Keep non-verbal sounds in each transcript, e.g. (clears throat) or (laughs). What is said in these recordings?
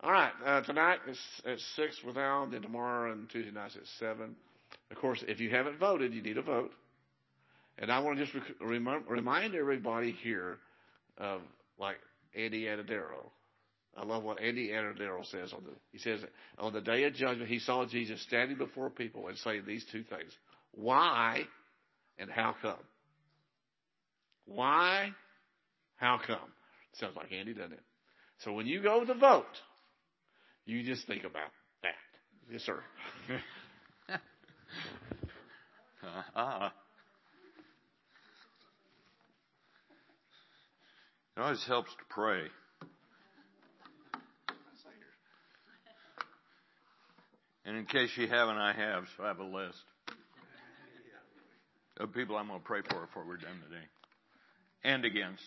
All right, uh, tonight is at six with Al, then tomorrow and Tuesday nights at seven. Of course, if you haven't voted, you need to vote. And I want to just remind everybody here of like Andy Anadero. I love what Andy Anadero says on the. He says on the day of judgment, he saw Jesus standing before people and saying these two things: Why and how come? Why? How come? Sounds like Andy, doesn't it? So when you go to vote, you just think about that. Yes, sir. (laughs) uh-huh. It always helps to pray. And in case you haven't, I have, so I have a list of people I'm going to pray for before we're done today and against.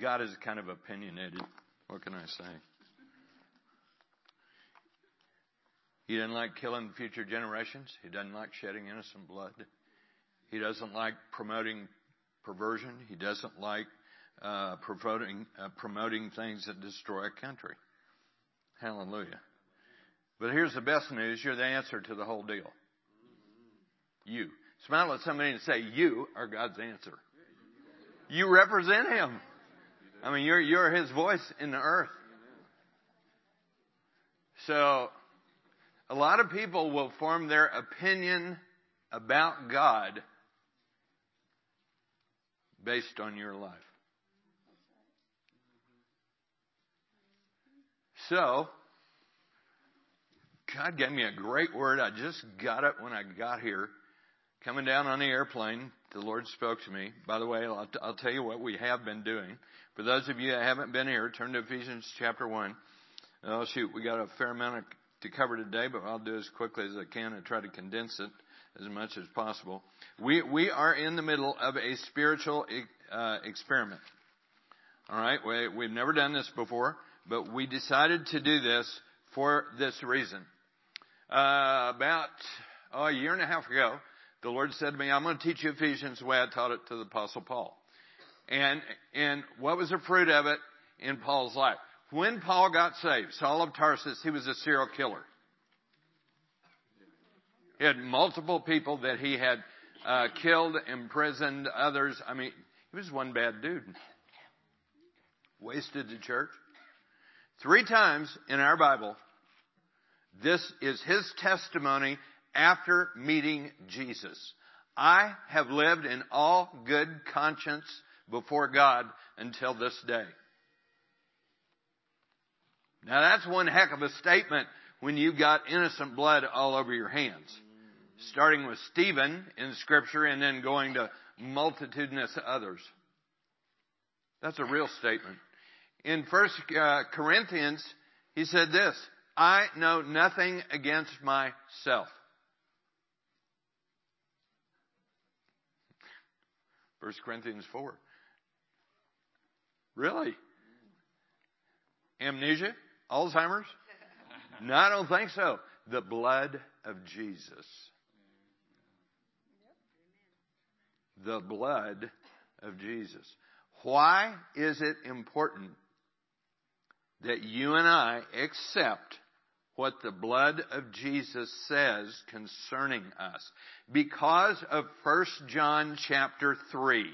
God is kind of opinionated. What can I say? He doesn't like killing future generations. He doesn't like shedding innocent blood. He doesn't like promoting perversion. He doesn't like uh, promoting, uh, promoting things that destroy a country. Hallelujah. But here's the best news. You're the answer to the whole deal. You. Smile at somebody and say, you are God's answer. You represent Him. I mean, you're, you're His voice in the earth. So, a lot of people will form their opinion about God based on your life. So, God gave me a great word. I just got it when I got here. Coming down on the airplane, the Lord spoke to me. By the way, I'll, t- I'll tell you what we have been doing. For those of you that haven't been here, turn to Ephesians chapter 1. Oh, shoot, we got a fair amount of, to cover today, but I'll do as quickly as I can and try to condense it as much as possible. We, we are in the middle of a spiritual uh, experiment. All right, we, we've never done this before, but we decided to do this for this reason. Uh, about oh, a year and a half ago, the Lord said to me, I'm going to teach you Ephesians the way I taught it to the Apostle Paul. And, and what was the fruit of it in Paul's life? When Paul got saved, Saul of Tarsus, he was a serial killer. He had multiple people that he had uh, killed, imprisoned, others. I mean, he was one bad dude. Wasted the church. Three times in our Bible, this is his testimony after meeting Jesus. I have lived in all good conscience before God until this day. Now that's one heck of a statement when you've got innocent blood all over your hands. Starting with Stephen in scripture and then going to multitudinous others. That's a real statement. In First uh, Corinthians, he said this, I know nothing against myself. 1 Corinthians 4. Really? Amnesia? Alzheimer's? (laughs) No, I don't think so. The blood of Jesus. The blood of Jesus. Why is it important that you and I accept what the blood of Jesus says concerning us. Because of 1 John chapter 3.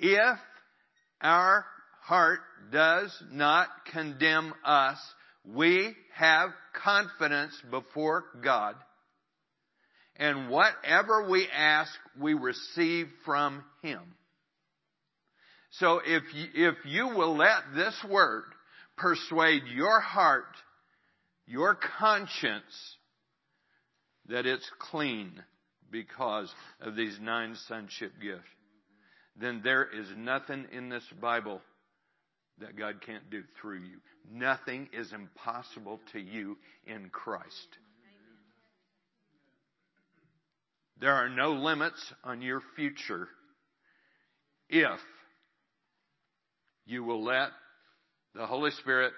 If our heart does not condemn us, we have confidence before God. And whatever we ask, we receive from Him. So if you, if you will let this word persuade your heart, your conscience, that it's clean because of these nine sonship gifts, then there is nothing in this Bible that God can't do through you. Nothing is impossible to you in Christ. There are no limits on your future if you will let the Holy Spirit,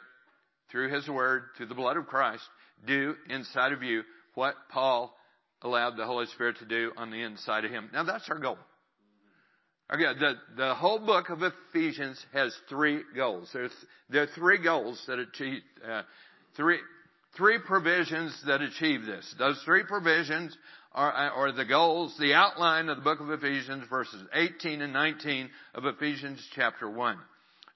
through His Word, through the blood of Christ, do inside of you what Paul allowed the Holy Spirit to do on the inside of him. Now that's our goal. Okay, the, the whole book of Ephesians has three goals. There's, there are three goals that achieve, uh, three, three provisions that achieve this. Those three provisions are, are the goals, the outline of the book of Ephesians, verses 18 and 19 of Ephesians chapter 1.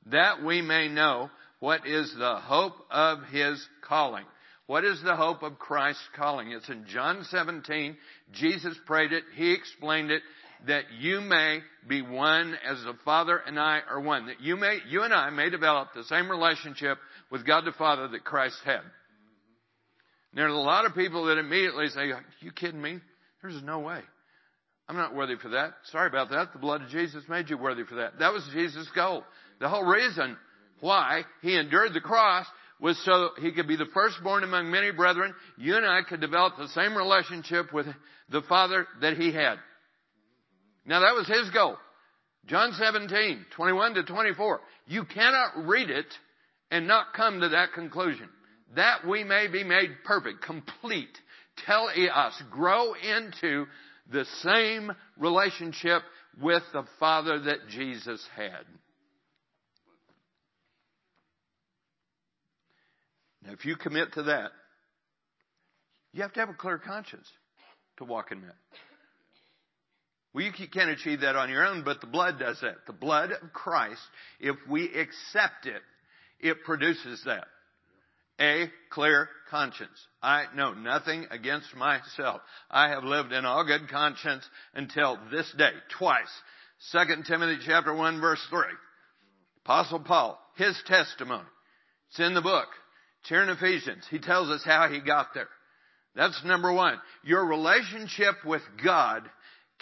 That we may know what is the hope of his calling. What is the hope of Christ's calling? It's in John 17. Jesus prayed it. He explained it. That you may be one as the Father and I are one. That you may, you and I may develop the same relationship with God the Father that Christ had. There's a lot of people that immediately say, you kidding me? There's no way. I'm not worthy for that. Sorry about that. The blood of Jesus made you worthy for that. That was Jesus' goal. The whole reason why he endured the cross was so he could be the firstborn among many brethren. You and I could develop the same relationship with the Father that he had. Now that was his goal. John 17, 21 to 24. You cannot read it and not come to that conclusion. That we may be made perfect, complete, teleios, grow into the same relationship with the Father that Jesus had. Now, if you commit to that, you have to have a clear conscience to walk in that. Well, you can't achieve that on your own, but the blood does that. The blood of Christ, if we accept it, it produces that. A clear conscience. I know nothing against myself. I have lived in all good conscience until this day, twice. 2 Timothy chapter 1 verse 3. Apostle Paul, his testimony. It's in the book. Here in Ephesians. He tells us how he got there. That's number one. Your relationship with God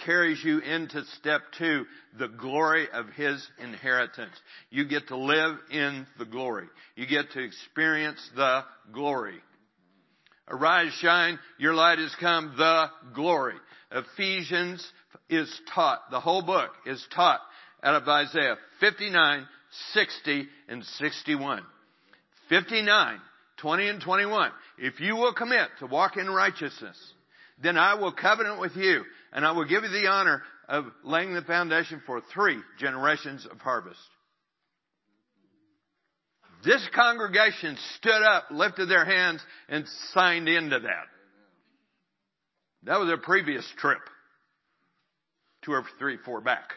carries you into step two, the glory of His inheritance. You get to live in the glory. You get to experience the glory. Arise, shine, your light has come, the glory. Ephesians is taught, the whole book is taught out of Isaiah 59, 60, and 61. 59, 20 and 21. If you will commit to walk in righteousness, then I will covenant with you and I will give you the honor of laying the foundation for three generations of harvest. This congregation stood up, lifted their hands, and signed into that. That was a previous trip. Two or three, four back.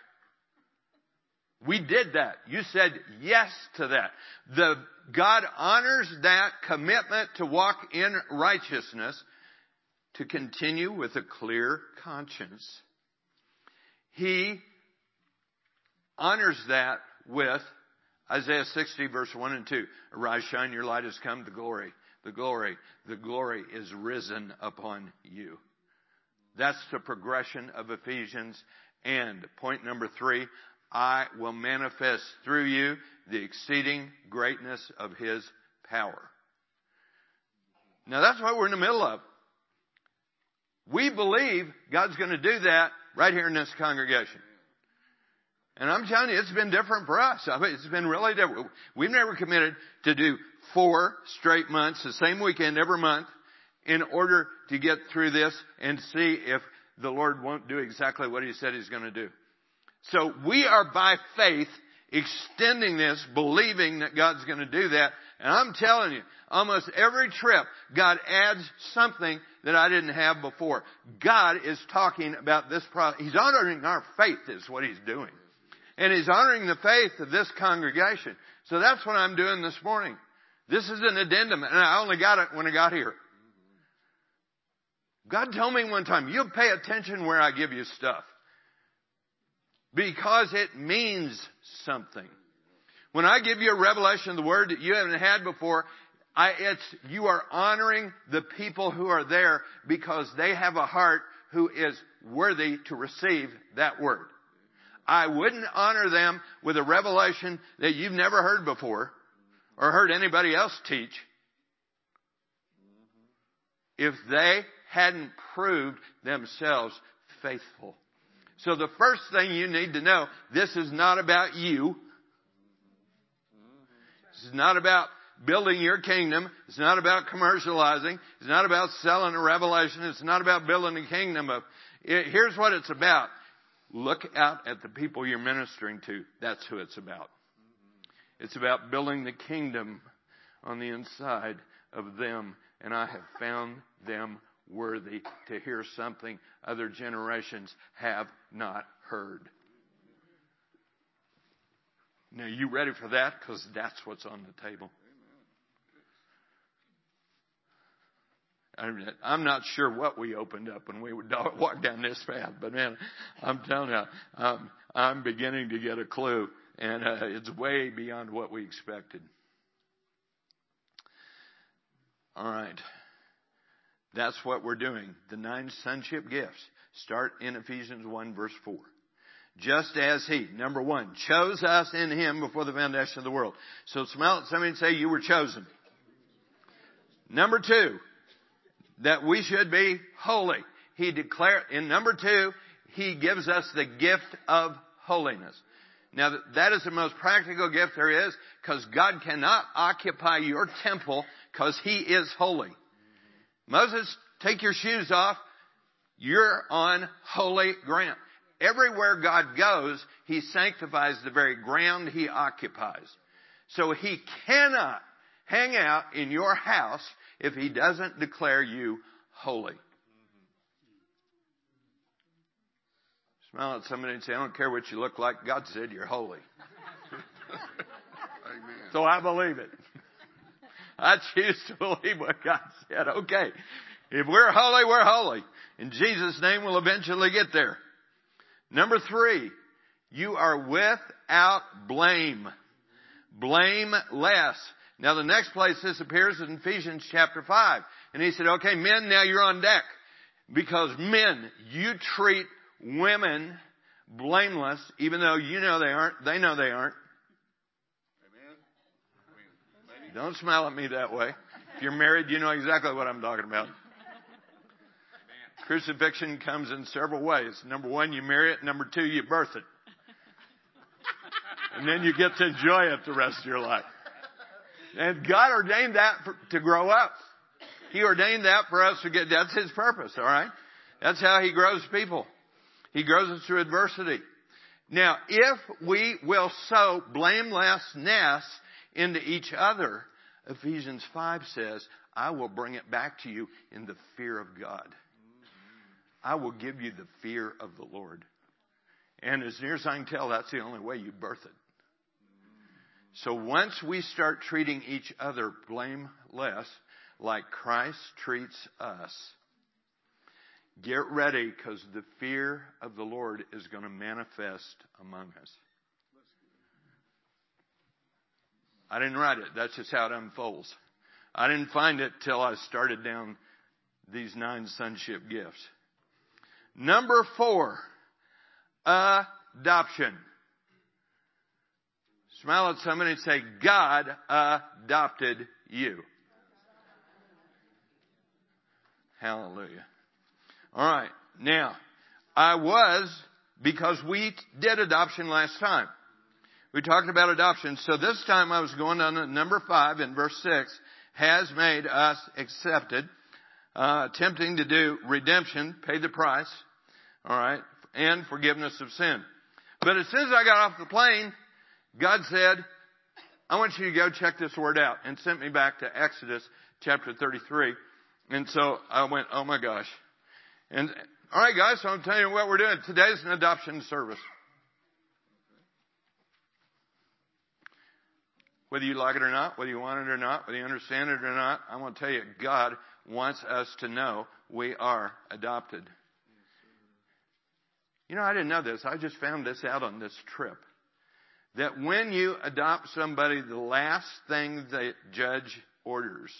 We did that. You said yes to that. The, God honors that commitment to walk in righteousness to continue with a clear conscience. He honors that with Isaiah 60 verse 1 and 2. Arise, shine, your light has come, the glory, the glory, the glory is risen upon you. That's the progression of Ephesians. And point number three, I will manifest through you the exceeding greatness of His power. Now that's what we're in the middle of. We believe God's going to do that right here in this congregation. And I'm telling you, it's been different for us. I mean, it's been really different. We've never committed to do four straight months, the same weekend every month, in order to get through this and see if the Lord won't do exactly what He said He's going to do. So we are by faith extending this, believing that God's going to do that. And I'm telling you, almost every trip, God adds something that I didn't have before. God is talking about this process. He's honoring our faith is what He's doing. And He's honoring the faith of this congregation. So that's what I'm doing this morning. This is an addendum, and I only got it when I got here. God told me one time, you pay attention where I give you stuff. Because it means something. When I give you a revelation of the word that you haven't had before, I, it's, you are honoring the people who are there because they have a heart who is worthy to receive that word. I wouldn't honor them with a revelation that you've never heard before or heard anybody else teach if they hadn't proved themselves faithful. So the first thing you need to know, this is not about you. This is not about building your kingdom. It's not about commercializing. It's not about selling a revelation. It's not about building a kingdom of, it, here's what it's about. look out at the people you're ministering to. That's who it's about. It's about building the kingdom on the inside of them. And I have found them worthy to hear something other generations have not heard. Now, you ready for that? Because that's what's on the table. I'm not sure what we opened up when we (laughs) walked down this path, but man, I'm telling you, I'm, I'm beginning to get a clue, and uh, it's way beyond what we expected. All right. That's what we're doing. The nine sonship gifts start in Ephesians 1 verse 4. Just as He, number one, chose us in Him before the foundation of the world. So smell somebody say you were chosen. Number two, that we should be holy. He declared, in number two, He gives us the gift of holiness. Now that is the most practical gift there is because God cannot occupy your temple because He is holy. Moses, take your shoes off. You're on holy ground. Everywhere God goes, He sanctifies the very ground He occupies. So He cannot hang out in your house if He doesn't declare you holy. Smile at somebody and say, I don't care what you look like. God said you're holy. (laughs) so I believe it. I choose to believe what God said. Okay. If we're holy, we're holy. In Jesus' name, we'll eventually get there. Number three, you are without blame. Blameless. Now the next place this appears is in Ephesians chapter 5. And he said, okay, men, now you're on deck. Because men, you treat women blameless, even though you know they aren't, they know they aren't. Don't smile at me that way. If you're married, you know exactly what I'm talking about. Crucifixion comes in several ways. Number one, you marry it. Number two, you birth it. And then you get to enjoy it the rest of your life. And God ordained that for, to grow up. He ordained that for us to get, that's His purpose, alright? That's how He grows people. He grows us through adversity. Now, if we will sow blamelessness into each other, Ephesians 5 says, I will bring it back to you in the fear of God. I will give you the fear of the Lord. And as near as I can tell, that's the only way you birth it. So once we start treating each other blameless, like Christ treats us, get ready because the fear of the Lord is going to manifest among us. I didn't write it. That's just how it unfolds. I didn't find it till I started down these nine sonship gifts. Number four, adoption. Smile at somebody and say, God adopted you. Hallelujah. All right. Now, I was, because we did adoption last time. We talked about adoption. So this time I was going on to number five in verse six, has made us accepted, uh, attempting to do redemption, pay the price, alright, and forgiveness of sin. But as soon as I got off the plane, God said, I want you to go check this word out and sent me back to Exodus chapter 33. And so I went, oh my gosh. And alright guys, so I'm telling you what we're doing. Today's an adoption service. Whether you like it or not, whether you want it or not, whether you understand it or not, I want to tell you, God wants us to know we are adopted. You know, I didn't know this. I just found this out on this trip. That when you adopt somebody, the last thing the judge orders,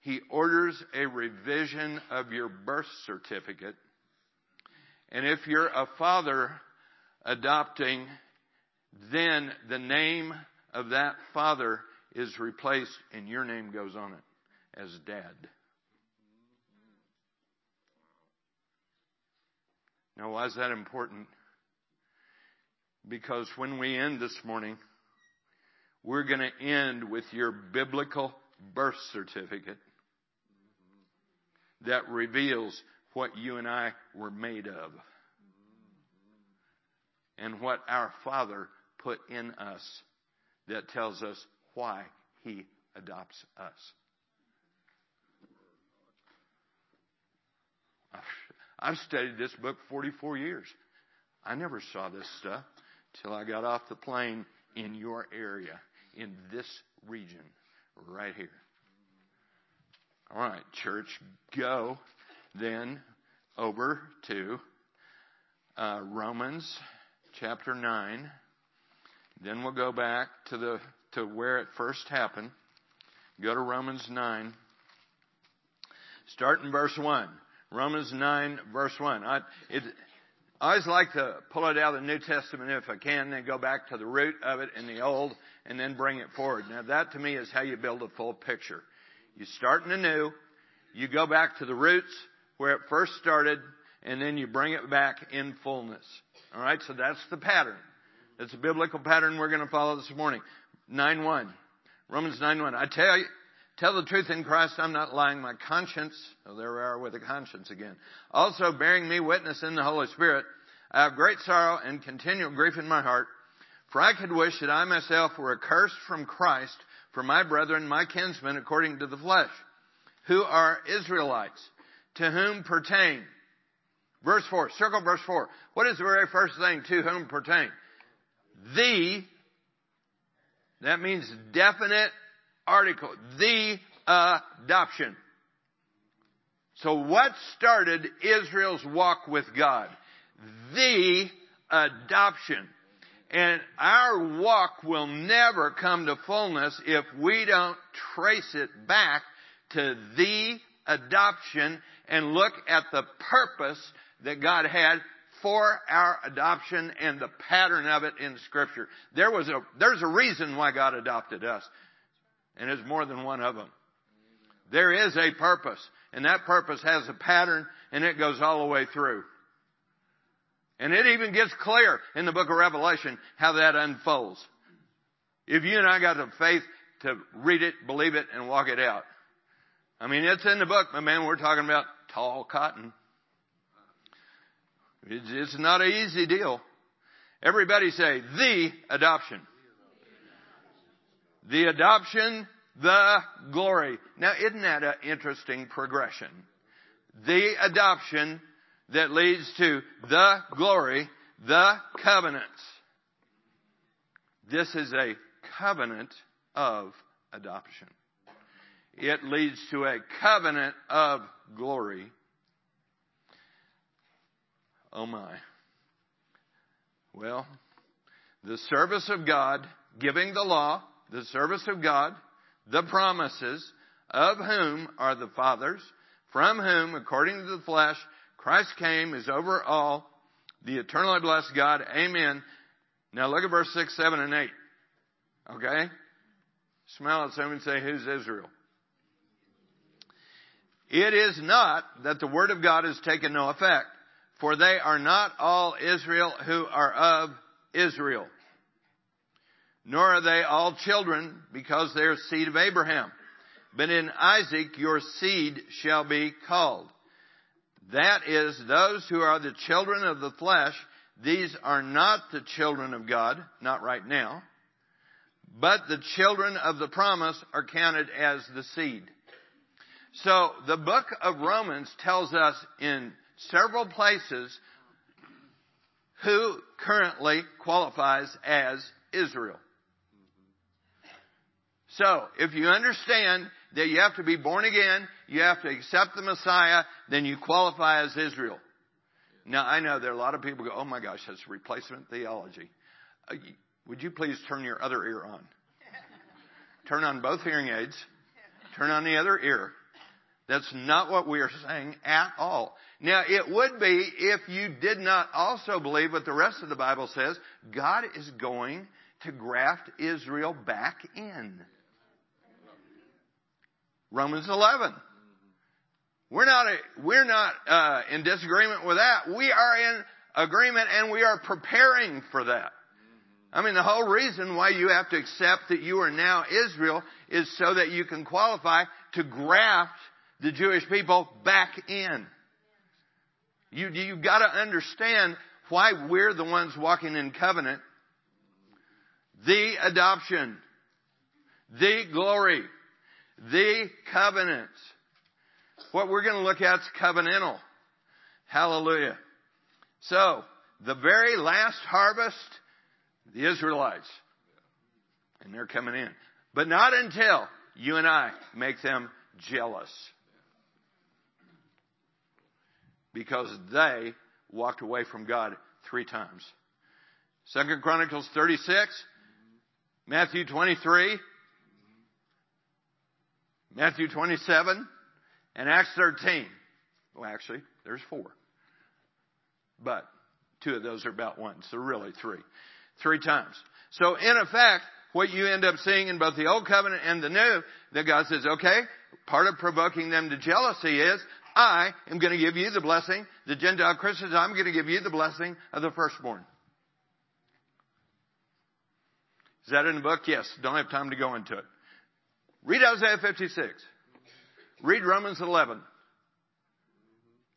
he orders a revision of your birth certificate. And if you're a father adopting, then the name of that father is replaced and your name goes on it as dad. Now, why is that important? Because when we end this morning, we're going to end with your biblical birth certificate that reveals what you and I were made of. and what our Father put in us that tells us why He adopts us. I've studied this book 44 years. I never saw this stuff till I got off the plane in your area, in this region, right here. All right, church, go then over to uh, Romans chapter 9. Then we'll go back to the to where it first happened. Go to Romans 9. Start in verse 1. Romans 9, verse 1. I, it, I always like to pull it out of the New Testament if I can, then go back to the root of it in the Old, and then bring it forward. Now that to me is how you build a full picture. You start in the new, you go back to the roots where it first started, and then you bring it back in fullness. Alright, so that's the pattern. It's a biblical pattern we're going to follow this morning. 9-1. Romans 9-1. I tell you, Tell the truth in Christ, I'm not lying. My conscience, oh, there we are with the conscience again. Also bearing me witness in the Holy Spirit, I have great sorrow and continual grief in my heart, for I could wish that I myself were accursed from Christ for my brethren, my kinsmen, according to the flesh, who are Israelites, to whom pertain. Verse 4, circle verse 4. What is the very first thing to whom pertain? The, that means definite article, the adoption. So what started Israel's walk with God? The adoption. And our walk will never come to fullness if we don't trace it back to the adoption and look at the purpose that God had for our adoption and the pattern of it in scripture. There was a, there's a reason why God adopted us. And there's more than one of them. There is a purpose. And that purpose has a pattern and it goes all the way through. And it even gets clear in the book of Revelation how that unfolds. If you and I got the faith to read it, believe it, and walk it out. I mean, it's in the book, but man, we're talking about tall cotton. It's not an easy deal. Everybody say, the adoption. The adoption, the glory. Now, isn't that an interesting progression? The adoption that leads to the glory, the covenants. This is a covenant of adoption. It leads to a covenant of glory. Oh my. Well, the service of God, giving the law, the service of God, the promises, of whom are the fathers, from whom, according to the flesh, Christ came, is over all, the eternally blessed God. Amen. Now look at verse 6, 7, and 8. Okay? Smile at someone and say, who's Israel? It is not that the word of God has taken no effect, for they are not all Israel who are of Israel nor are they all children because they are seed of Abraham. But in Isaac your seed shall be called. That is, those who are the children of the flesh, these are not the children of God, not right now, but the children of the promise are counted as the seed. So the book of Romans tells us in several places who currently qualifies as Israel. So, if you understand that you have to be born again, you have to accept the Messiah, then you qualify as Israel. Now, I know there are a lot of people go, oh my gosh, that's replacement theology. Uh, would you please turn your other ear on? Turn on both hearing aids. Turn on the other ear. That's not what we are saying at all. Now, it would be if you did not also believe what the rest of the Bible says, God is going to graft Israel back in. Romans 11. We're not, a, we're not uh, in disagreement with that. We are in agreement and we are preparing for that. I mean, the whole reason why you have to accept that you are now Israel is so that you can qualify to graft the Jewish people back in. You, you've got to understand why we're the ones walking in covenant. The adoption. The glory. The covenant. What we're going to look at is covenantal. Hallelujah. So, the very last harvest, the Israelites. And they're coming in. But not until you and I make them jealous. Because they walked away from God three times. Second Chronicles 36, Matthew 23, Matthew 27, and Acts 13. Well, actually, there's four. But two of those are about one, so really three. Three times. So in effect, what you end up seeing in both the Old Covenant and the New, that God says, okay, part of provoking them to jealousy is, I am going to give you the blessing, the Gentile Christians, I'm going to give you the blessing of the firstborn. Is that in the book? Yes. Don't have time to go into it. Read Isaiah 56. Read Romans 11.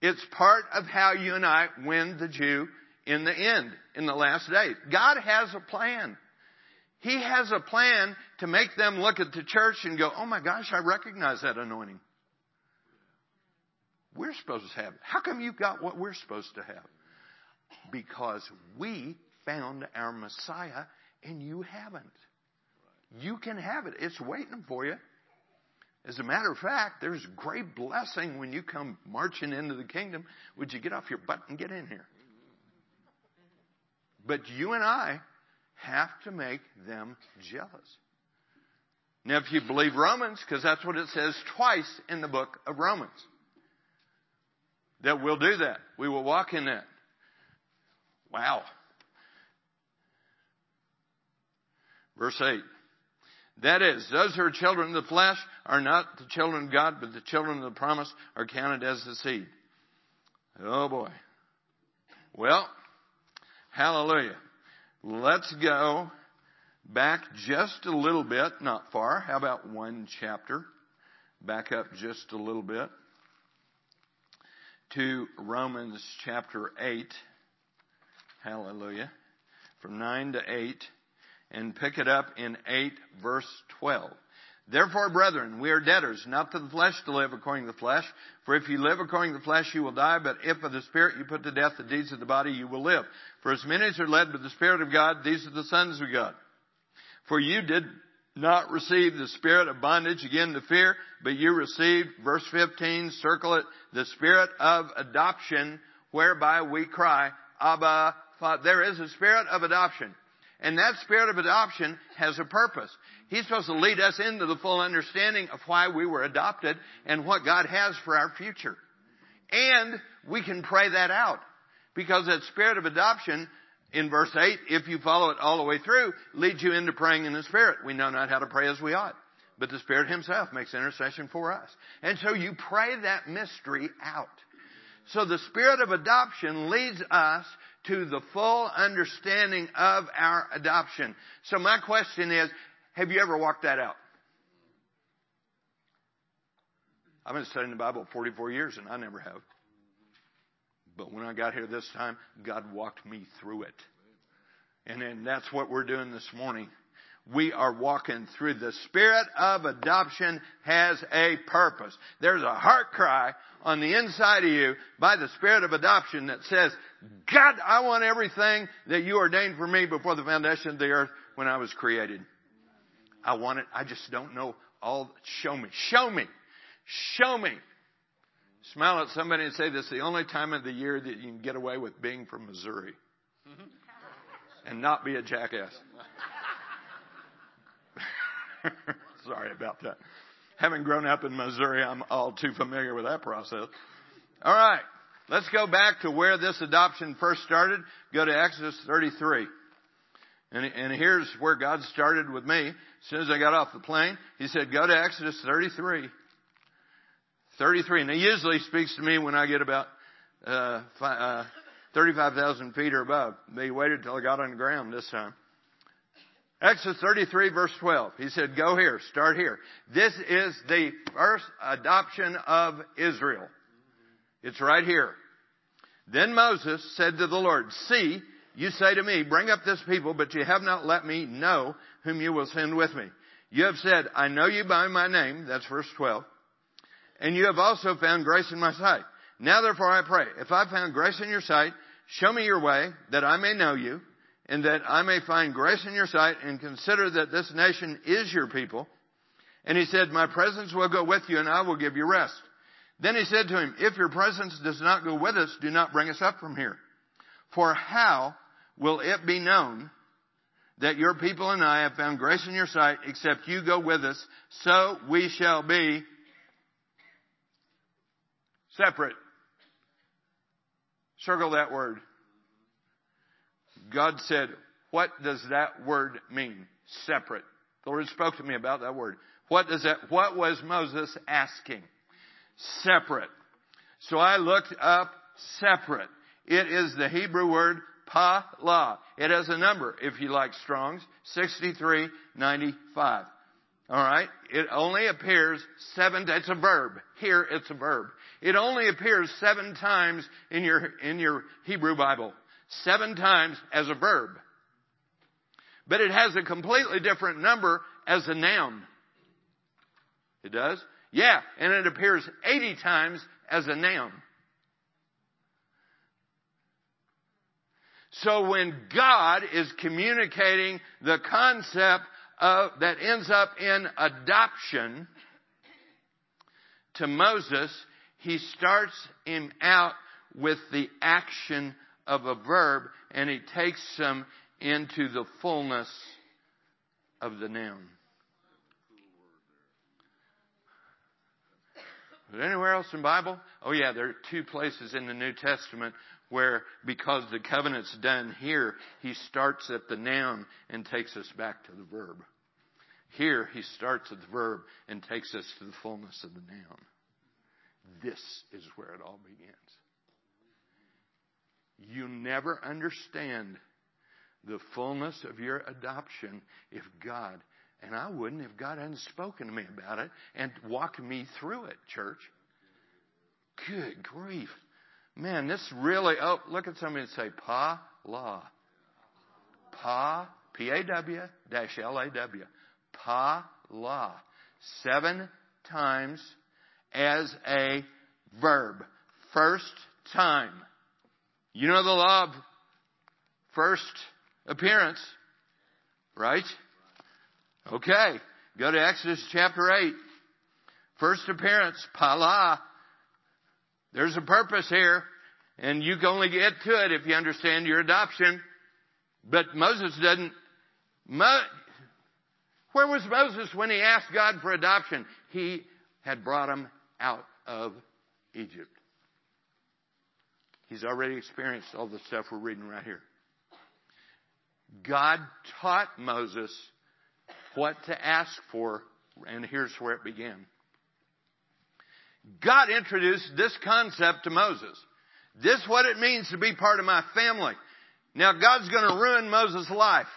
It's part of how you and I win the Jew in the end, in the last days. God has a plan. He has a plan to make them look at the church and go, oh my gosh, I recognize that anointing. We're supposed to have. How come you've got what we're supposed to have? Because we found our Messiah and you haven't. You can have it. It's waiting for you. As a matter of fact, there's great blessing when you come marching into the kingdom. Would you get off your butt and get in here? But you and I have to make them jealous. Now, if you believe Romans, because that's what it says twice in the book of Romans, that we'll do that. We will walk in that. Wow. Verse 8. That is, those who are children of the flesh are not the children of God, but the children of the promise are counted as the seed. Oh boy. Well, hallelujah. Let's go back just a little bit, not far. How about one chapter? Back up just a little bit to Romans chapter 8. Hallelujah. From 9 to 8 and pick it up in 8 verse 12. Therefore, brethren, we are debtors, not to the flesh to live according to the flesh. For if you live according to the flesh, you will die. But if of the Spirit you put to death the deeds of the body, you will live. For as many as are led by the Spirit of God, these are the sons of God. For you did not receive the spirit of bondage again to fear, but you received, verse 15, circle it, the spirit of adoption, whereby we cry, Abba, Father. There is a spirit of adoption. And that spirit of adoption has a purpose. He's supposed to lead us into the full understanding of why we were adopted and what God has for our future. And we can pray that out. Because that spirit of adoption, in verse 8, if you follow it all the way through, leads you into praying in the Spirit. We know not how to pray as we ought. But the Spirit Himself makes intercession for us. And so you pray that mystery out. So the Spirit of adoption leads us to the full understanding of our adoption. So my question is, have you ever walked that out? I've been studying the Bible 44 years and I never have. But when I got here this time, God walked me through it. And then that's what we're doing this morning. We are walking through the spirit of adoption has a purpose. There's a heart cry on the inside of you by the spirit of adoption that says, God, I want everything that you ordained for me before the foundation of the earth when I was created. I want it. I just don't know all. Show me. Show me. Show me. Smile at somebody and say this is the only time of the year that you can get away with being from Missouri mm-hmm. and not be a jackass. (laughs) Sorry about that. Having grown up in Missouri, I'm all too familiar with that process. All right. Let's go back to where this adoption first started. Go to Exodus 33. And, and here's where God started with me. As soon as I got off the plane, He said, go to Exodus 33. 33. And He usually speaks to me when I get about, uh, uh, 35,000 feet or above. They waited till I got on the ground this time. Exodus 33 verse 12. He said, go here, start here. This is the first adoption of Israel. It's right here. Then Moses said to the Lord, See, you say to me, bring up this people, but you have not let me know whom you will send with me. You have said, I know you by my name. That's verse 12. And you have also found grace in my sight. Now therefore I pray, if I found grace in your sight, show me your way that I may know you and that I may find grace in your sight and consider that this nation is your people. And he said, my presence will go with you and I will give you rest. Then he said to him, if your presence does not go with us, do not bring us up from here. For how will it be known that your people and I have found grace in your sight except you go with us? So we shall be separate. Circle that word. God said, what does that word mean? Separate. The Lord spoke to me about that word. What does that, what was Moses asking? Separate. So I looked up separate. It is the Hebrew word pa-la. It has a number, if you like Strong's, 6395. Alright? It only appears seven, it's a verb. Here it's a verb. It only appears seven times in your, in your Hebrew Bible. Seven times as a verb. But it has a completely different number as a noun. It does? Yeah, and it appears 80 times as a noun. So when God is communicating the concept of, that ends up in adoption to Moses, he starts him out with the action of a verb and he takes him into the fullness of the noun. But anywhere else in Bible? Oh yeah, there are two places in the New Testament where because the covenant's done here, he starts at the noun and takes us back to the verb. Here, he starts at the verb and takes us to the fullness of the noun. This is where it all begins. You never understand the fullness of your adoption if God, and I wouldn't if God hadn't spoken to me about it and walked me through it, church. Good grief. Man, this really, oh, look at somebody and say, Pa La. Pa, P-A-W dash L-A-W. Pa La. Seven times as a verb. First time. You know the law of first appearance, right? Okay. Go to Exodus chapter 8. First appearance, pala. There's a purpose here, and you can only get to it if you understand your adoption. But Moses doesn't. Mo, where was Moses when he asked God for adoption? He had brought him out of Egypt. He's already experienced all the stuff we're reading right here. God taught Moses what to ask for, and here's where it began. God introduced this concept to Moses. This is what it means to be part of my family. Now God's going to ruin Moses' life.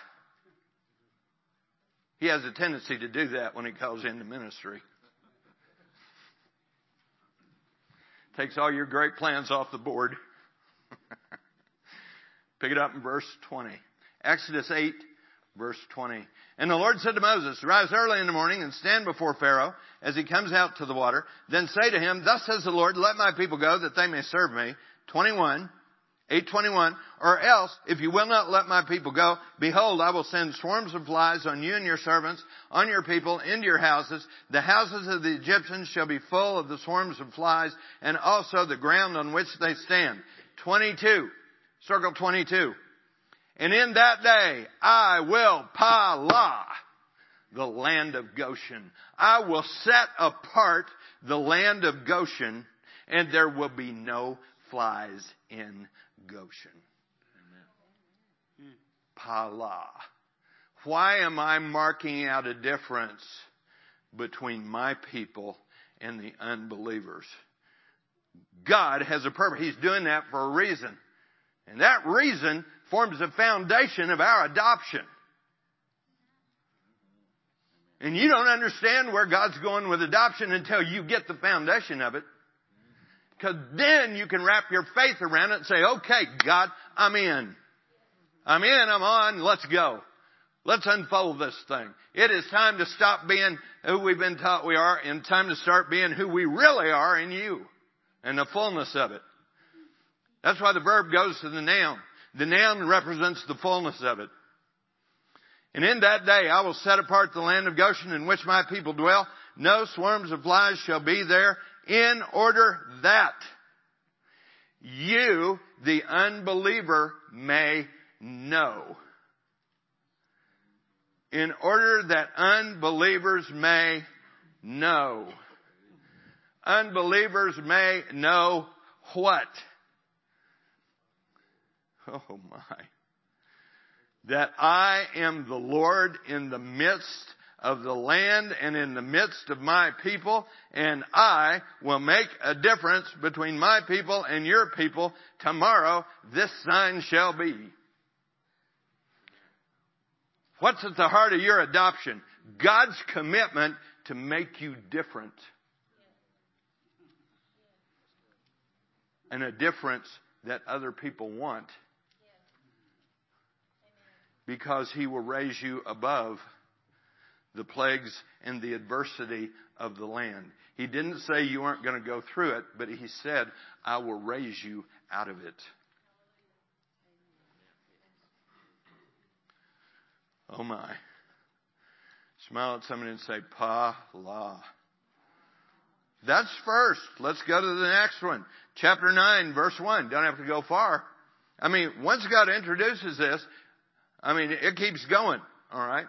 He has a tendency to do that when he calls into ministry. Takes all your great plans off the board. (laughs) Pick it up in verse 20. Exodus 8, verse 20. And the Lord said to Moses, Rise early in the morning and stand before Pharaoh as he comes out to the water. Then say to him, Thus says the Lord, let my people go that they may serve me. 21. 821, or else, if you will not let my people go, behold, I will send swarms of flies on you and your servants, on your people, into your houses. The houses of the Egyptians shall be full of the swarms of flies, and also the ground on which they stand. 22. Circle 22. And in that day, I will pala the land of Goshen. I will set apart the land of Goshen, and there will be no flies in Goshen. Pala. Why am I marking out a difference between my people and the unbelievers? God has a purpose. He's doing that for a reason. And that reason forms the foundation of our adoption. And you don't understand where God's going with adoption until you get the foundation of it. Cause then you can wrap your faith around it and say, okay, God, I'm in. I'm in, I'm on, let's go. Let's unfold this thing. It is time to stop being who we've been taught we are and time to start being who we really are in you and the fullness of it. That's why the verb goes to the noun. The noun represents the fullness of it. And in that day I will set apart the land of Goshen in which my people dwell. No swarms of flies shall be there in order that you, the unbeliever, may know. In order that unbelievers may know. Unbelievers may know what? (laughs) Oh my. That I am the Lord in the midst of the land and in the midst of my people, and I will make a difference between my people and your people. Tomorrow this sign shall be. What's at the heart of your adoption? God's commitment to make you different. And a difference that other people want. Because He will raise you above the plagues and the adversity of the land. He didn't say you aren't going to go through it, but He said, I will raise you out of it. Oh my. Smile at somebody and say, Pa la. That's first. Let's go to the next one. Chapter 9, verse 1. Don't have to go far. I mean, once God introduces this, I mean, it keeps going. Alright?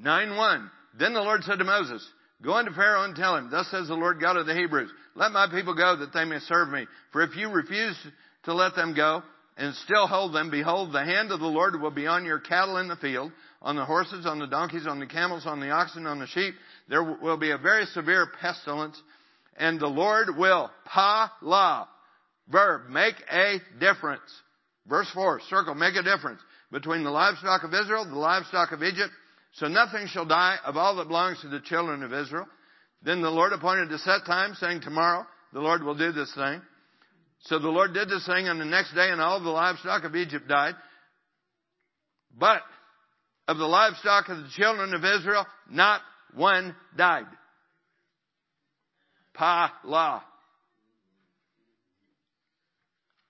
9 1. Then the Lord said to Moses, Go unto Pharaoh and tell him, Thus says the Lord God of the Hebrews, Let my people go that they may serve me. For if you refuse to let them go, and still hold them, behold, the hand of the Lord will be on your cattle in the field, on the horses, on the donkeys, on the camels, on the oxen, on the sheep. There will be a very severe pestilence, and the Lord will, pa la, verb, make a difference. Verse 4, circle, make a difference between the livestock of Israel, the livestock of Egypt, so nothing shall die of all that belongs to the children of Israel. Then the Lord appointed a set time, saying, Tomorrow the Lord will do this thing. So the Lord did this thing, and the next day, and all the livestock of Egypt died. But of the livestock of the children of Israel, not one died. Pa la.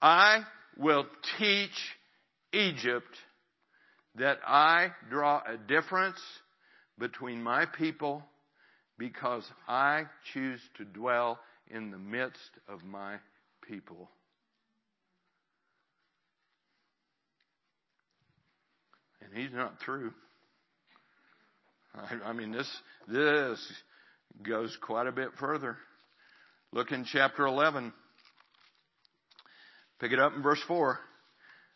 I will teach Egypt that I draw a difference between my people because I choose to dwell in the midst of my people. And he's not through. I, I mean, this, this goes quite a bit further. Look in chapter 11. Pick it up in verse 4.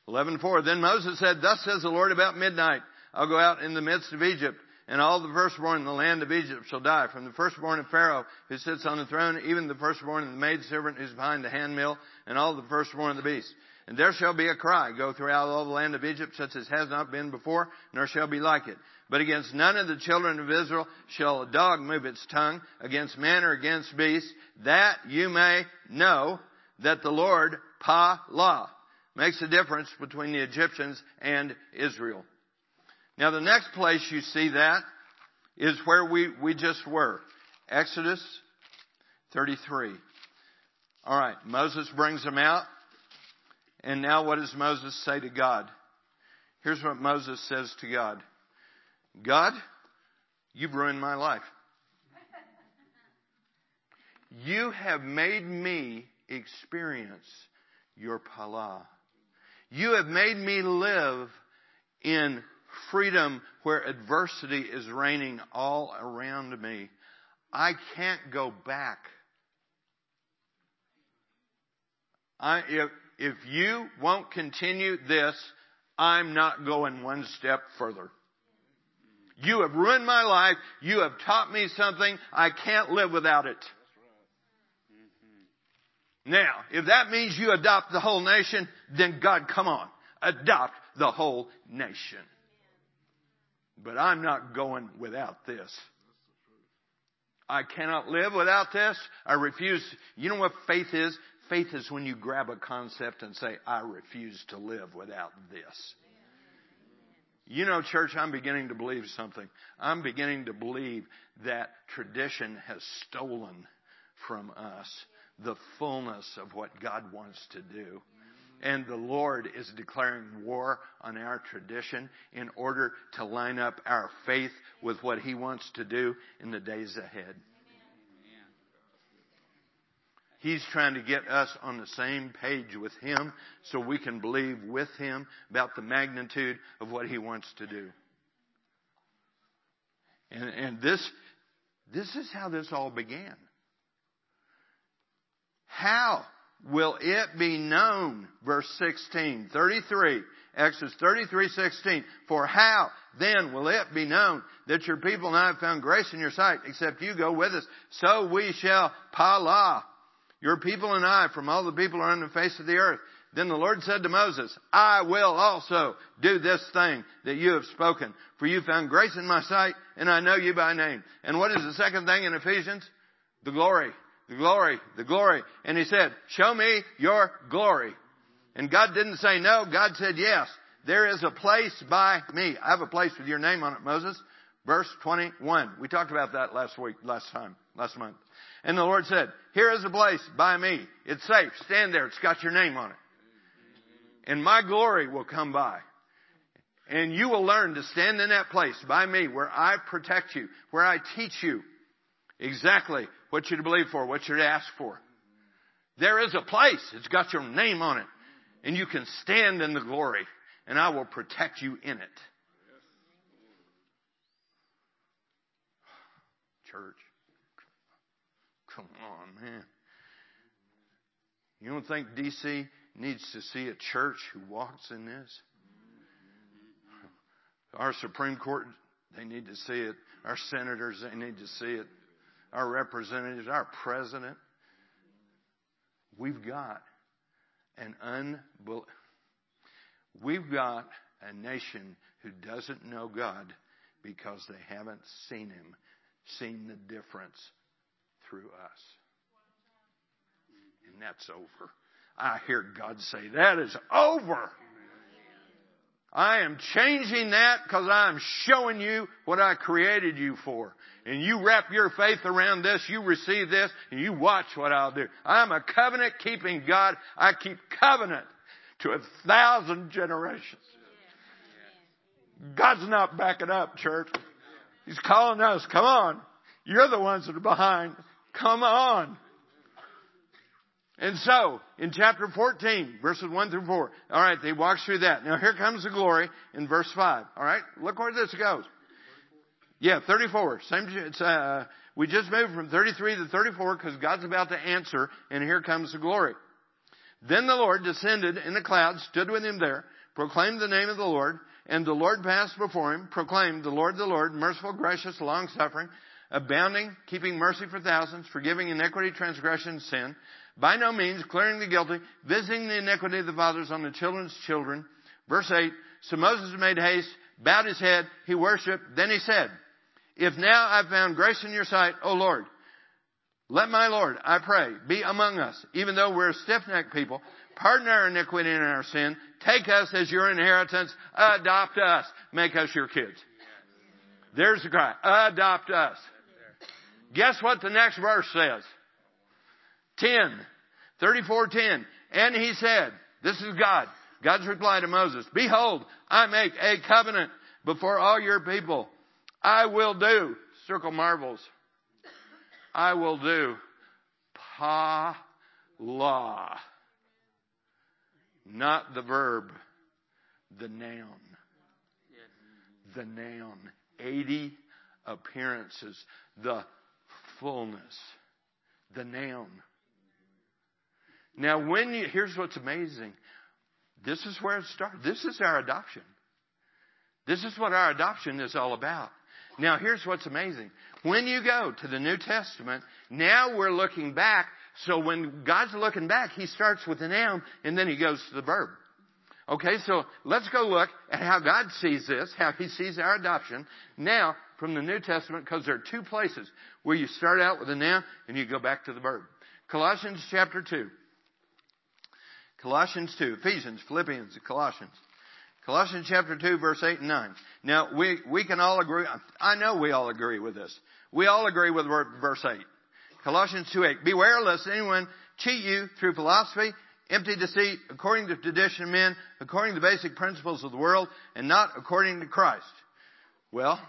11:4 Then Moses said, Thus says the Lord about midnight, I'll go out in the midst of Egypt, and all the firstborn in the land of Egypt shall die, from the firstborn of Pharaoh who sits on the throne, even the firstborn of the maidservant who's behind the handmill, and all the firstborn of the beast. And there shall be a cry go throughout all the land of Egypt, such as has not been before, nor shall be like it. But against none of the children of Israel shall a dog move its tongue, against man or against beast, that you may know that the Lord, Pa La, makes a difference between the Egyptians and Israel. Now the next place you see that is where we, we just were. Exodus 33. Alright, Moses brings them out. And now what does Moses say to God? Here's what Moses says to God. God, you've ruined my life. You have made me experience your pala. You have made me live in freedom where adversity is reigning all around me. I can't go back. I, if, if you won't continue this, I'm not going one step further. You have ruined my life. You have taught me something. I can't live without it. Now, if that means you adopt the whole nation, then God, come on, adopt the whole nation. But I'm not going without this. I cannot live without this. I refuse. You know what faith is? Faith is when you grab a concept and say, I refuse to live without this. You know, church, I'm beginning to believe something. I'm beginning to believe that tradition has stolen from us the fullness of what God wants to do. And the Lord is declaring war on our tradition in order to line up our faith with what He wants to do in the days ahead. He's trying to get us on the same page with Him so we can believe with Him about the magnitude of what He wants to do. And, and this, this is how this all began. How will it be known? Verse 16, 33, Exodus 33, 16. For how then will it be known that your people and I have found grace in your sight, except you go with us? So we shall pala your people and I from all the people are on the face of the earth. Then the Lord said to Moses, I will also do this thing that you have spoken, for you found grace in my sight, and I know you by name. And what is the second thing in Ephesians? The glory, the glory, the glory. And he said, show me your glory. And God didn't say no, God said yes. There is a place by me. I have a place with your name on it, Moses. Verse 21. We talked about that last week, last time, last month. And the Lord said, here is a place by me. It's safe. Stand there. It's got your name on it. And my glory will come by. And you will learn to stand in that place by me where I protect you, where I teach you exactly what you're to believe for, what you're to ask for. There is a place. It's got your name on it. And you can stand in the glory and I will protect you in it. Church. Come on, man. You don't think DC needs to see a church who walks in this? Our Supreme Court, they need to see it. Our senators, they need to see it. Our representatives, our president. We've got an unbel- We've got a nation who doesn't know God because they haven't seen Him, seen the difference through us. And that's over. I hear God say, that is over. I am changing that because I'm showing you what I created you for. And you wrap your faith around this, you receive this, and you watch what I'll do. I'm a covenant keeping God. I keep covenant to a thousand generations. God's not backing up, church. He's calling us, come on. You're the ones that are behind. Come on. And so, in chapter 14, verses 1 through 4, alright, they walk through that. Now here comes the glory in verse 5. Alright, look where this goes. Yeah, 34. Same, it's, uh, we just moved from 33 to 34 because God's about to answer, and here comes the glory. Then the Lord descended in the clouds, stood with him there, proclaimed the name of the Lord, and the Lord passed before him, proclaimed, the Lord, the Lord, merciful, gracious, long suffering, abounding, keeping mercy for thousands, forgiving iniquity, transgression, sin, by no means clearing the guilty, visiting the iniquity of the fathers on the children's children. Verse 8, so Moses made haste, bowed his head, he worshiped, then he said, If now I've found grace in your sight, O Lord, let my Lord, I pray, be among us, even though we're a stiff-necked people. Pardon our iniquity and our sin. Take us as your inheritance. Adopt us. Make us your kids. There's the cry. Adopt us. Guess what the next verse says? 10. 34:10. And he said, this is God. God's reply to Moses, behold, I make a covenant before all your people. I will do, circle marvels. I will do pa la. Not the verb, the noun. The noun. 80 appearances. The fullness. The noun. Now when you, here's what's amazing. This is where it starts. This is our adoption. This is what our adoption is all about. Now here's what's amazing. When you go to the New Testament, now we're looking back. So when God's looking back, He starts with the noun and then He goes to the verb. Okay, so let's go look at how God sees this, how He sees our adoption now from the New Testament, because there are two places where you start out with a noun and you go back to the verb. Colossians chapter 2. Colossians 2. Ephesians, Philippians, Colossians. Colossians chapter 2 verse 8 and 9. Now we, we can all agree, I know we all agree with this. We all agree with verse 8. Colossians 2 8. Beware lest anyone cheat you through philosophy, empty deceit, according to tradition of men, according to the basic principles of the world, and not according to Christ. Well,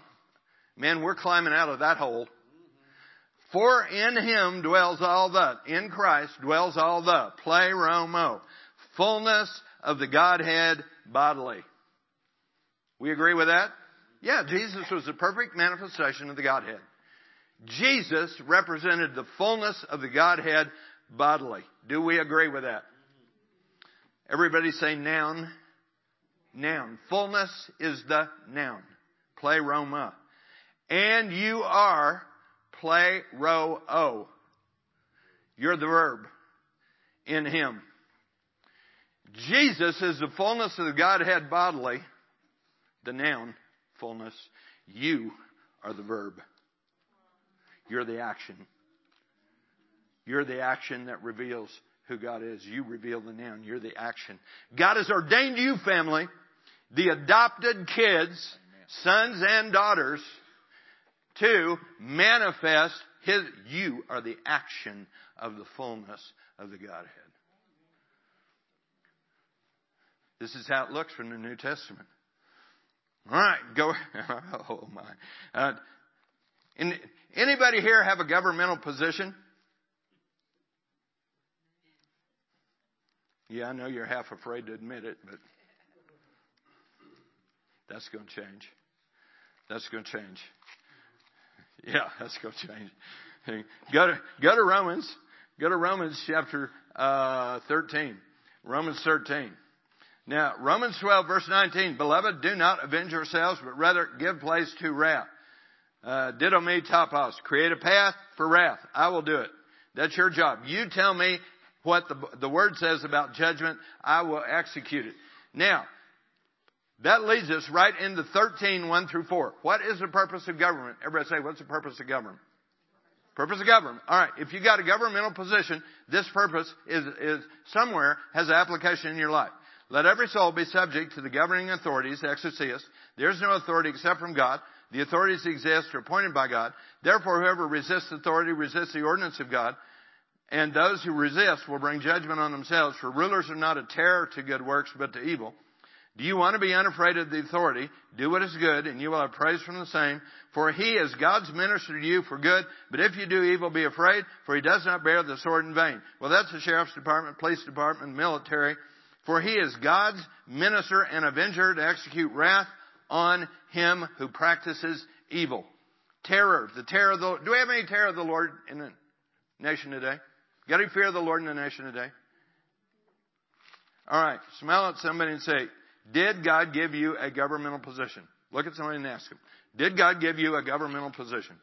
man, we're climbing out of that hole. For in him dwells all the, in Christ dwells all the, pleroma, fullness of the Godhead bodily. We agree with that? Yeah, Jesus was the perfect manifestation of the Godhead. Jesus represented the fullness of the Godhead bodily. Do we agree with that? Everybody say noun. Noun. Fullness is the noun. Pleroma. And you are plero. You're the verb in Him. Jesus is the fullness of the Godhead bodily, the noun, fullness. You are the verb. You're the action. You're the action that reveals who God is. You reveal the noun. You're the action. God has ordained you, family, the adopted kids, sons and daughters, to manifest His, you are the action of the fullness of the Godhead. This is how it looks from the New Testament. All right, go. (laughs) Oh my. Uh, anybody here have a governmental position? Yeah, I know you're half afraid to admit it, but that's going to change. That's going to change. Yeah, that's going to change. Go to, go to Romans. Go to Romans chapter uh, 13. Romans 13. Now, Romans 12 verse 19. Beloved, do not avenge yourselves, but rather give place to wrath. Uh, didomi topos. Create a path for wrath. I will do it. That's your job. You tell me what the, the word says about judgment. I will execute it. Now, that leads us right into 13, 1 through 4. What is the purpose of government? Everybody say, what's the purpose of government? Purpose of government. Alright, if you got a governmental position, this purpose is, is somewhere has an application in your life. Let every soul be subject to the governing authorities, exousias. There's no authority except from God. The authorities exist are appointed by God. Therefore, whoever resists authority resists the ordinance of God. And those who resist will bring judgment on themselves. For rulers are not a terror to good works, but to evil. Do you want to be unafraid of the authority? Do what is good, and you will have praise from the same. For he is God's minister to you for good. But if you do evil, be afraid, for he does not bear the sword in vain. Well, that's the sheriff's department, police department, military. For he is God's minister and avenger to execute wrath on him who practices evil. Terror, the terror of the Do we have any terror of the Lord in the nation today? Got any fear of the Lord in the nation today? All right, smile at somebody and say, did God give you a governmental position? Look at somebody and ask them. Did God give you a governmental position?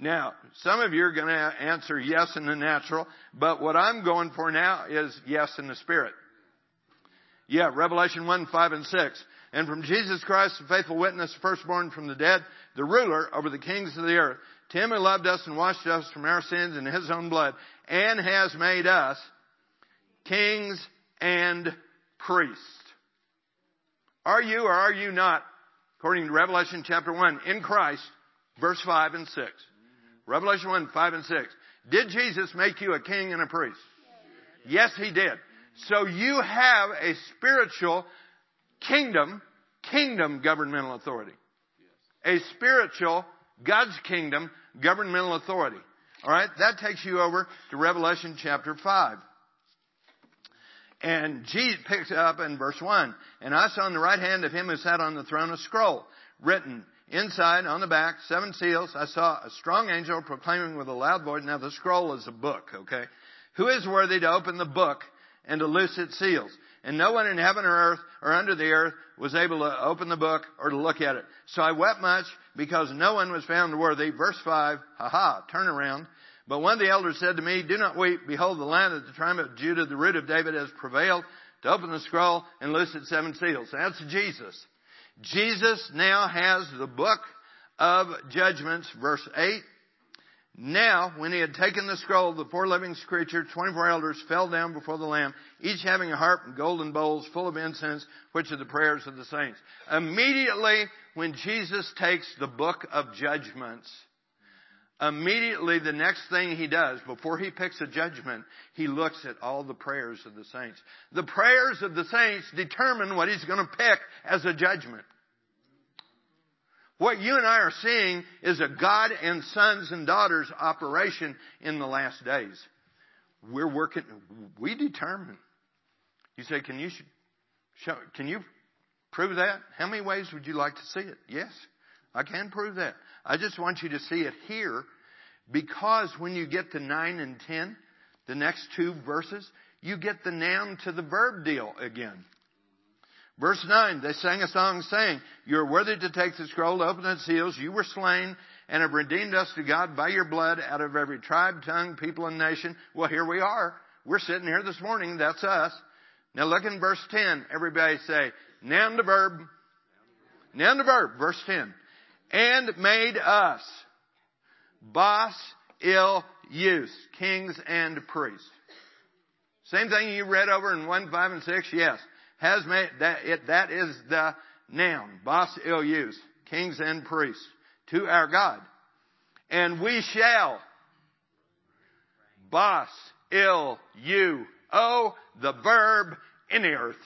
Now, some of you are going to answer yes in the natural, but what I'm going for now is yes in the spirit. Yeah, Revelation 1, 5, and 6. And from Jesus Christ, the faithful witness, firstborn from the dead, the ruler over the kings of the earth, to him who loved us and washed us from our sins in his own blood, and has made us kings and priests. Are you or are you not, according to Revelation chapter 1, in Christ, verse 5 and 6? Revelation 1, 5 and 6. Did Jesus make you a king and a priest? Yes, he did. So you have a spiritual kingdom, kingdom governmental authority. A spiritual, God's kingdom governmental authority. Alright, that takes you over to Revelation chapter 5. And Jesus picks up in verse 1. And I saw on the right hand of him who sat on the throne a scroll written inside on the back, seven seals. I saw a strong angel proclaiming with a loud voice. Now the scroll is a book, okay? Who is worthy to open the book and to loose its seals? And no one in heaven or earth or under the earth was able to open the book or to look at it. So I wept much because no one was found worthy. Verse 5, haha, turn around. But one of the elders said to me, Do not weep. Behold, the Lion of the tribe of Judah, the root of David, has prevailed to open the scroll and loose its seven seals. That's Jesus. Jesus now has the book of judgments, verse 8. Now, when he had taken the scroll, the four living creatures, 24 elders, fell down before the Lamb, each having a harp and golden bowls full of incense, which are the prayers of the saints. Immediately, when Jesus takes the book of judgments, immediately the next thing he does, before he picks a judgment, he looks at all the prayers of the saints. The prayers of the saints determine what he's going to pick as a judgment. What you and I are seeing is a God and sons and daughters operation in the last days. We're working, we determine. You say, can you show, can you prove that? How many ways would you like to see it? Yes, I can prove that. I just want you to see it here because when you get to 9 and 10, the next two verses, you get the noun to the verb deal again. Verse 9, they sang a song saying, You are worthy to take the scroll, open its seals. You were slain and have redeemed us to God by your blood out of every tribe, tongue, people, and nation. Well, here we are. We're sitting here this morning. That's us. Now look in verse 10. Everybody say, noun to verb. Noun to verb. Verse 10. And made us. Boss, ill, use. Kings and priests. Same thing you read over in 1, 5, and 6? Yes has made that it, that is the noun, bas use, kings and priests, to our God. And we shall, bas il you, oh, the verb in the earth.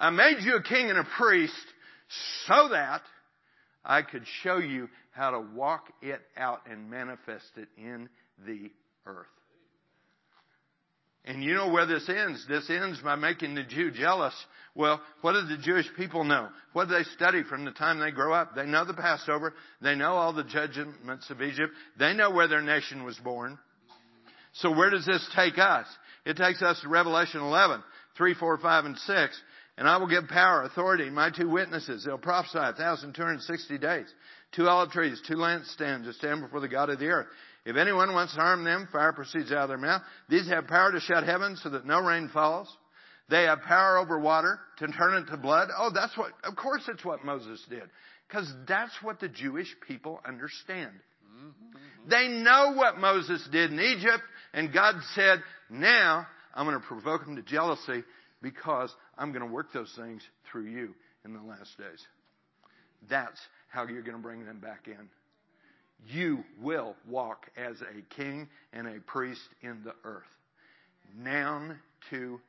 I made you a king and a priest so that I could show you how to walk it out and manifest it in the earth. And you know where this ends. This ends by making the Jew jealous. Well, what do the Jewish people know? What do they study from the time they grow up? They know the Passover. They know all the judgments of Egypt. They know where their nation was born. So where does this take us? It takes us to Revelation 11, 3, 4, 5, and 6. And I will give power, authority, my two witnesses. They'll prophesy 1,260 days. Two olive trees, two lampstands to stand before the God of the earth. If anyone wants to harm them, fire proceeds out of their mouth. These have power to shut heaven so that no rain falls. They have power over water to turn it to blood. Oh, that's what, of course it's what Moses did. Because that's what the Jewish people understand. Mm-hmm. They know what Moses did in Egypt, and God said, now I'm going to provoke them to jealousy because I'm going to work those things through you in the last days. That's how you're going to bring them back in you will walk as a king and a priest in the earth. Noun to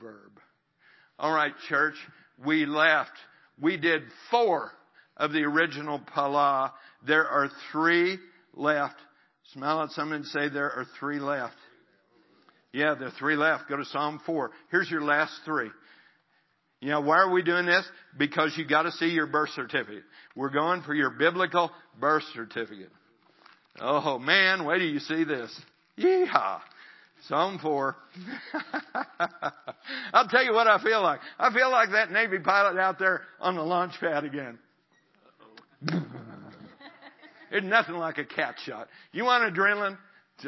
verb. All right, church, we left. We did four of the original Pala. There are three left. Smile at someone and say there are three left. Yeah, there are three left. Go to Psalm 4. Here's your last three. You know, why are we doing this? Because you gotta see your birth certificate. We're going for your biblical birth certificate. Oh man, wait till you see this. Yeehaw. Psalm 4. (laughs) I'll tell you what I feel like. I feel like that Navy pilot out there on the launch pad again. (laughs) There's nothing like a cat shot. You want adrenaline?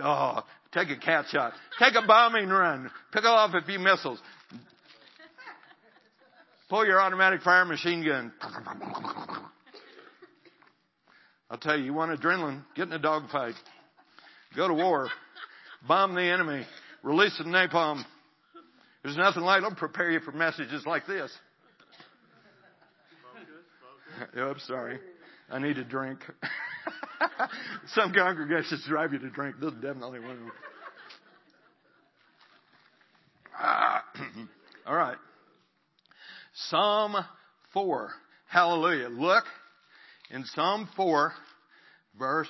Oh, take a cat shot. Take a bombing run. Pick off a few missiles. Pull your automatic fire machine gun. I'll tell you, you want adrenaline? Get in a dogfight. Go to war. Bomb the enemy. Release the napalm. There's nothing like it'll prepare you for messages like this. (laughs) oh, I'm sorry. I need a drink. (laughs) some congregations drive you to drink. This is definitely one of them. Ah. (clears throat) All right. Psalm 4. Hallelujah. Look in Psalm 4, verse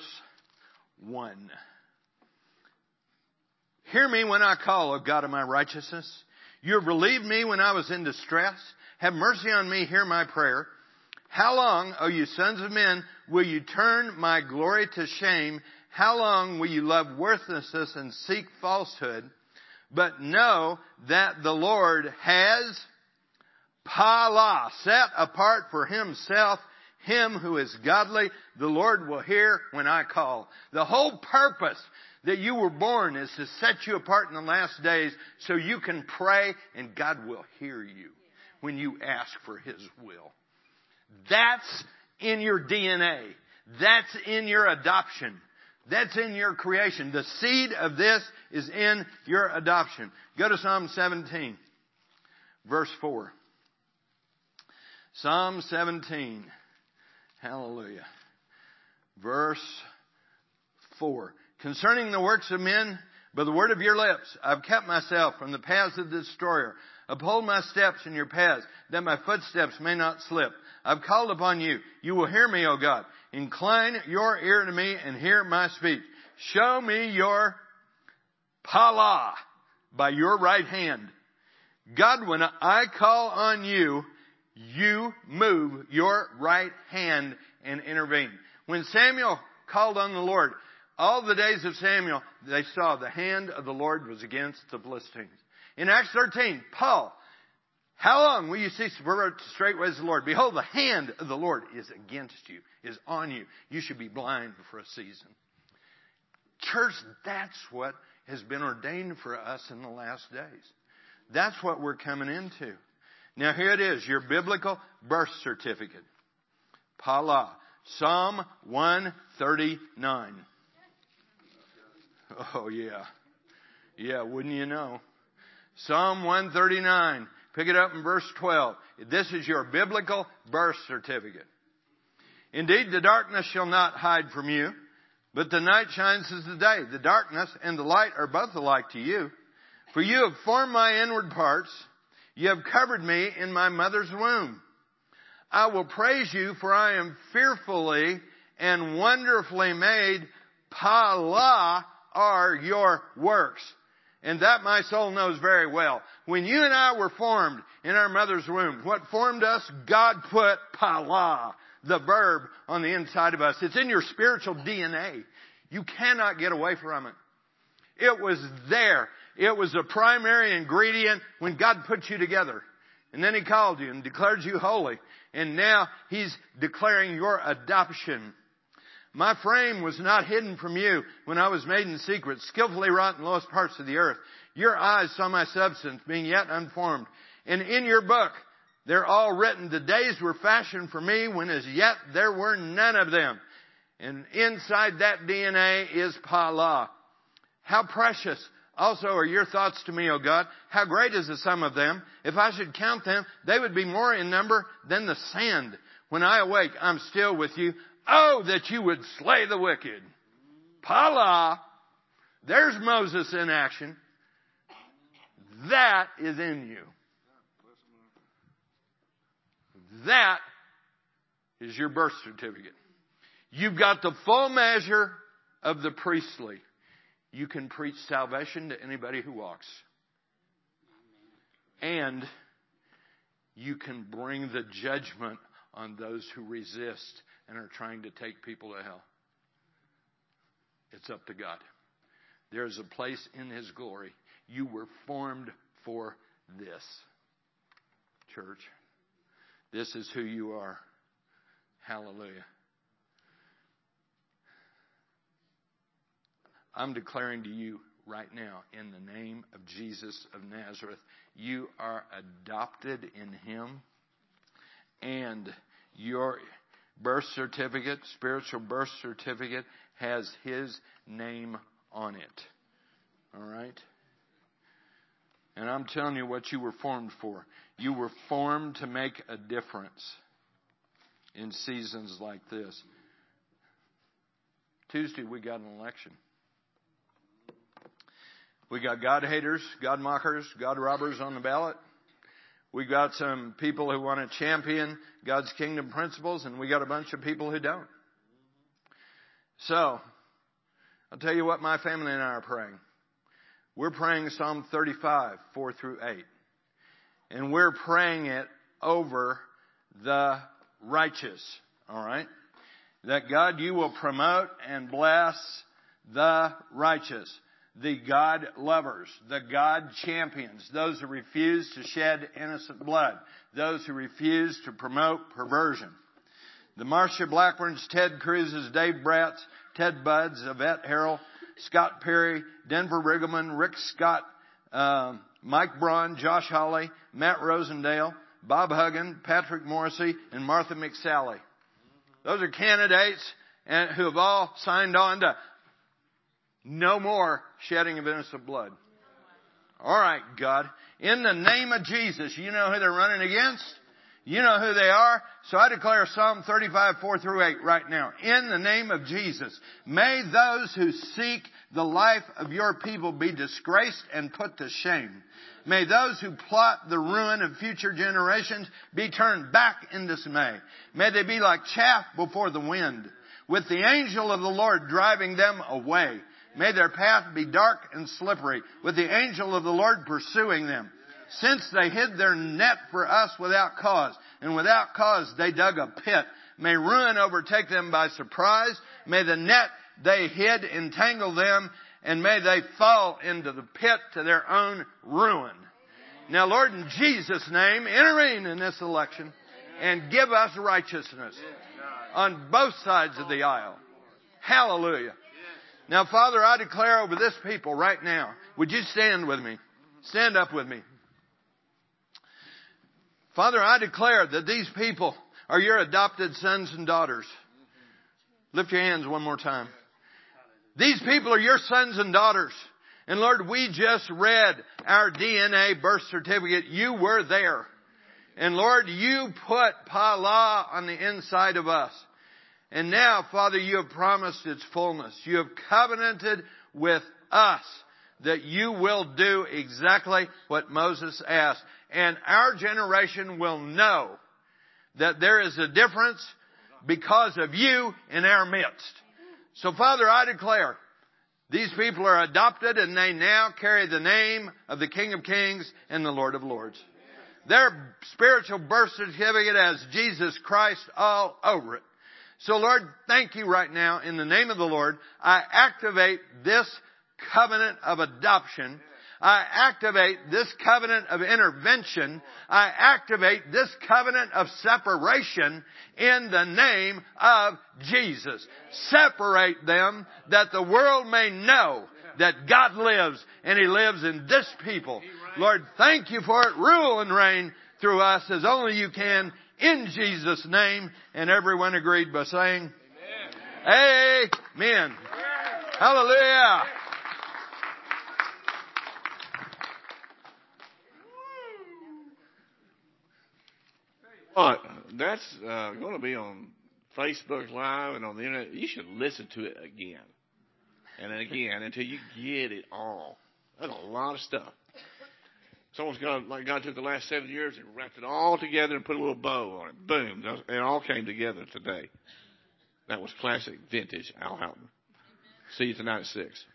1. Hear me when I call, O God of my righteousness. You have relieved me when I was in distress. Have mercy on me, hear my prayer. How long, O you sons of men, will you turn my glory to shame? How long will you love worthlessness and seek falsehood? But know that the Lord has Pala, set apart for himself him who is godly, the Lord will hear when I call. The whole purpose that you were born is to set you apart in the last days so you can pray and God will hear you when you ask for His will. That's in your DNA. That's in your adoption. That's in your creation. The seed of this is in your adoption. Go to Psalm 17, verse 4. Psalm 17. Hallelujah. Verse 4. Concerning the works of men, by the word of your lips, I've kept myself from the paths of the destroyer. Uphold my steps in your paths, that my footsteps may not slip. I've called upon you. You will hear me, O God. Incline your ear to me and hear my speech. Show me your pala by your right hand. God, when I call on you, you move your right hand and intervene. When Samuel called on the Lord, all the days of Samuel, they saw the hand of the Lord was against the Philistines. In Acts 13, Paul, how long will you cease to straight ways the Lord? Behold, the hand of the Lord is against you, is on you. You should be blind for a season. Church, that's what has been ordained for us in the last days. That's what we're coming into. Now here it is, your biblical birth certificate. Pala. Psalm 139. Oh yeah. Yeah, wouldn't you know? Psalm 139. Pick it up in verse 12. This is your biblical birth certificate. Indeed, the darkness shall not hide from you, but the night shines as the day. The darkness and the light are both alike to you. For you have formed my inward parts. You have covered me in my mother's womb. I will praise you for I am fearfully and wonderfully made. Pala are your works. And that my soul knows very well. When you and I were formed in our mother's womb, what formed us, God put pala, the verb, on the inside of us. It's in your spiritual DNA. You cannot get away from it. It was there. It was a primary ingredient when God put you together. And then He called you and declared you holy. And now He's declaring your adoption. My frame was not hidden from you when I was made in secret, skillfully wrought in lowest parts of the earth. Your eyes saw my substance being yet unformed. And in your book, they're all written. The days were fashioned for me when as yet there were none of them. And inside that DNA is Pala. How precious also are your thoughts to me, O God. How great is the sum of them. If I should count them, they would be more in number than the sand. When I awake, I'm still with you. Oh, that you would slay the wicked. Pala. There's Moses in action. That is in you. That is your birth certificate. You've got the full measure of the priestly you can preach salvation to anybody who walks. And you can bring the judgment on those who resist and are trying to take people to hell. It's up to God. There's a place in His glory. You were formed for this. Church, this is who you are. Hallelujah. I'm declaring to you right now, in the name of Jesus of Nazareth, you are adopted in Him, and your birth certificate, spiritual birth certificate, has His name on it. All right? And I'm telling you what you were formed for. You were formed to make a difference in seasons like this. Tuesday, we got an election. We got God haters, God mockers, God robbers on the ballot. We got some people who want to champion God's kingdom principles, and we got a bunch of people who don't. So, I'll tell you what my family and I are praying. We're praying Psalm 35, 4 through 8. And we're praying it over the righteous. Alright? That God, you will promote and bless the righteous the God lovers, the God champions, those who refuse to shed innocent blood, those who refuse to promote perversion. the Marsha Blackburns, Ted Cruzes, Dave Bratz, Ted Budds, Yvette Herrell, Scott Perry, Denver Riggleman, Rick Scott, uh, Mike Braun, Josh Hawley, Matt Rosendale, Bob Hugin, Patrick Morrisey, and Martha McSally. Those are candidates and who have all signed on to no more shedding of innocent blood. All right, God. In the name of Jesus, you know who they're running against? You know who they are. So I declare Psalm 35, 4 through 8 right now. In the name of Jesus, may those who seek the life of your people be disgraced and put to shame. May those who plot the ruin of future generations be turned back in dismay. May they be like chaff before the wind, with the angel of the Lord driving them away. May their path be dark and slippery, with the angel of the Lord pursuing them. Since they hid their net for us without cause, and without cause they dug a pit, may ruin overtake them by surprise. May the net they hid entangle them, and may they fall into the pit to their own ruin. Now, Lord, in Jesus' name, intervene in this election and give us righteousness on both sides of the aisle. Hallelujah. Now, Father, I declare over this people right now, would you stand with me? Stand up with me. Father, I declare that these people are your adopted sons and daughters. Lift your hands one more time. These people are your sons and daughters. And Lord, we just read our DNA birth certificate. You were there. And Lord, you put Pala on the inside of us. And now, Father, you have promised its fullness. You have covenanted with us that you will do exactly what Moses asked. And our generation will know that there is a difference because of you in our midst. So Father, I declare these people are adopted and they now carry the name of the King of Kings and the Lord of Lords. Their spiritual birth certificate has Jesus Christ all over it. So Lord, thank you right now in the name of the Lord. I activate this covenant of adoption. I activate this covenant of intervention. I activate this covenant of separation in the name of Jesus. Separate them that the world may know that God lives and He lives in this people. Lord, thank you for it. Rule and reign through us as only you can in Jesus' name. And everyone agreed by saying, Amen. Amen. Hallelujah. Well, that's uh, going to be on Facebook Live and on the internet. You should listen to it again and then again until you get it all. That's a lot of stuff. Someone's got like God took the last seven years and wrapped it all together and put a little bow on it. Boom! It all came together today. That was classic vintage Al Houghton. See you tonight at six.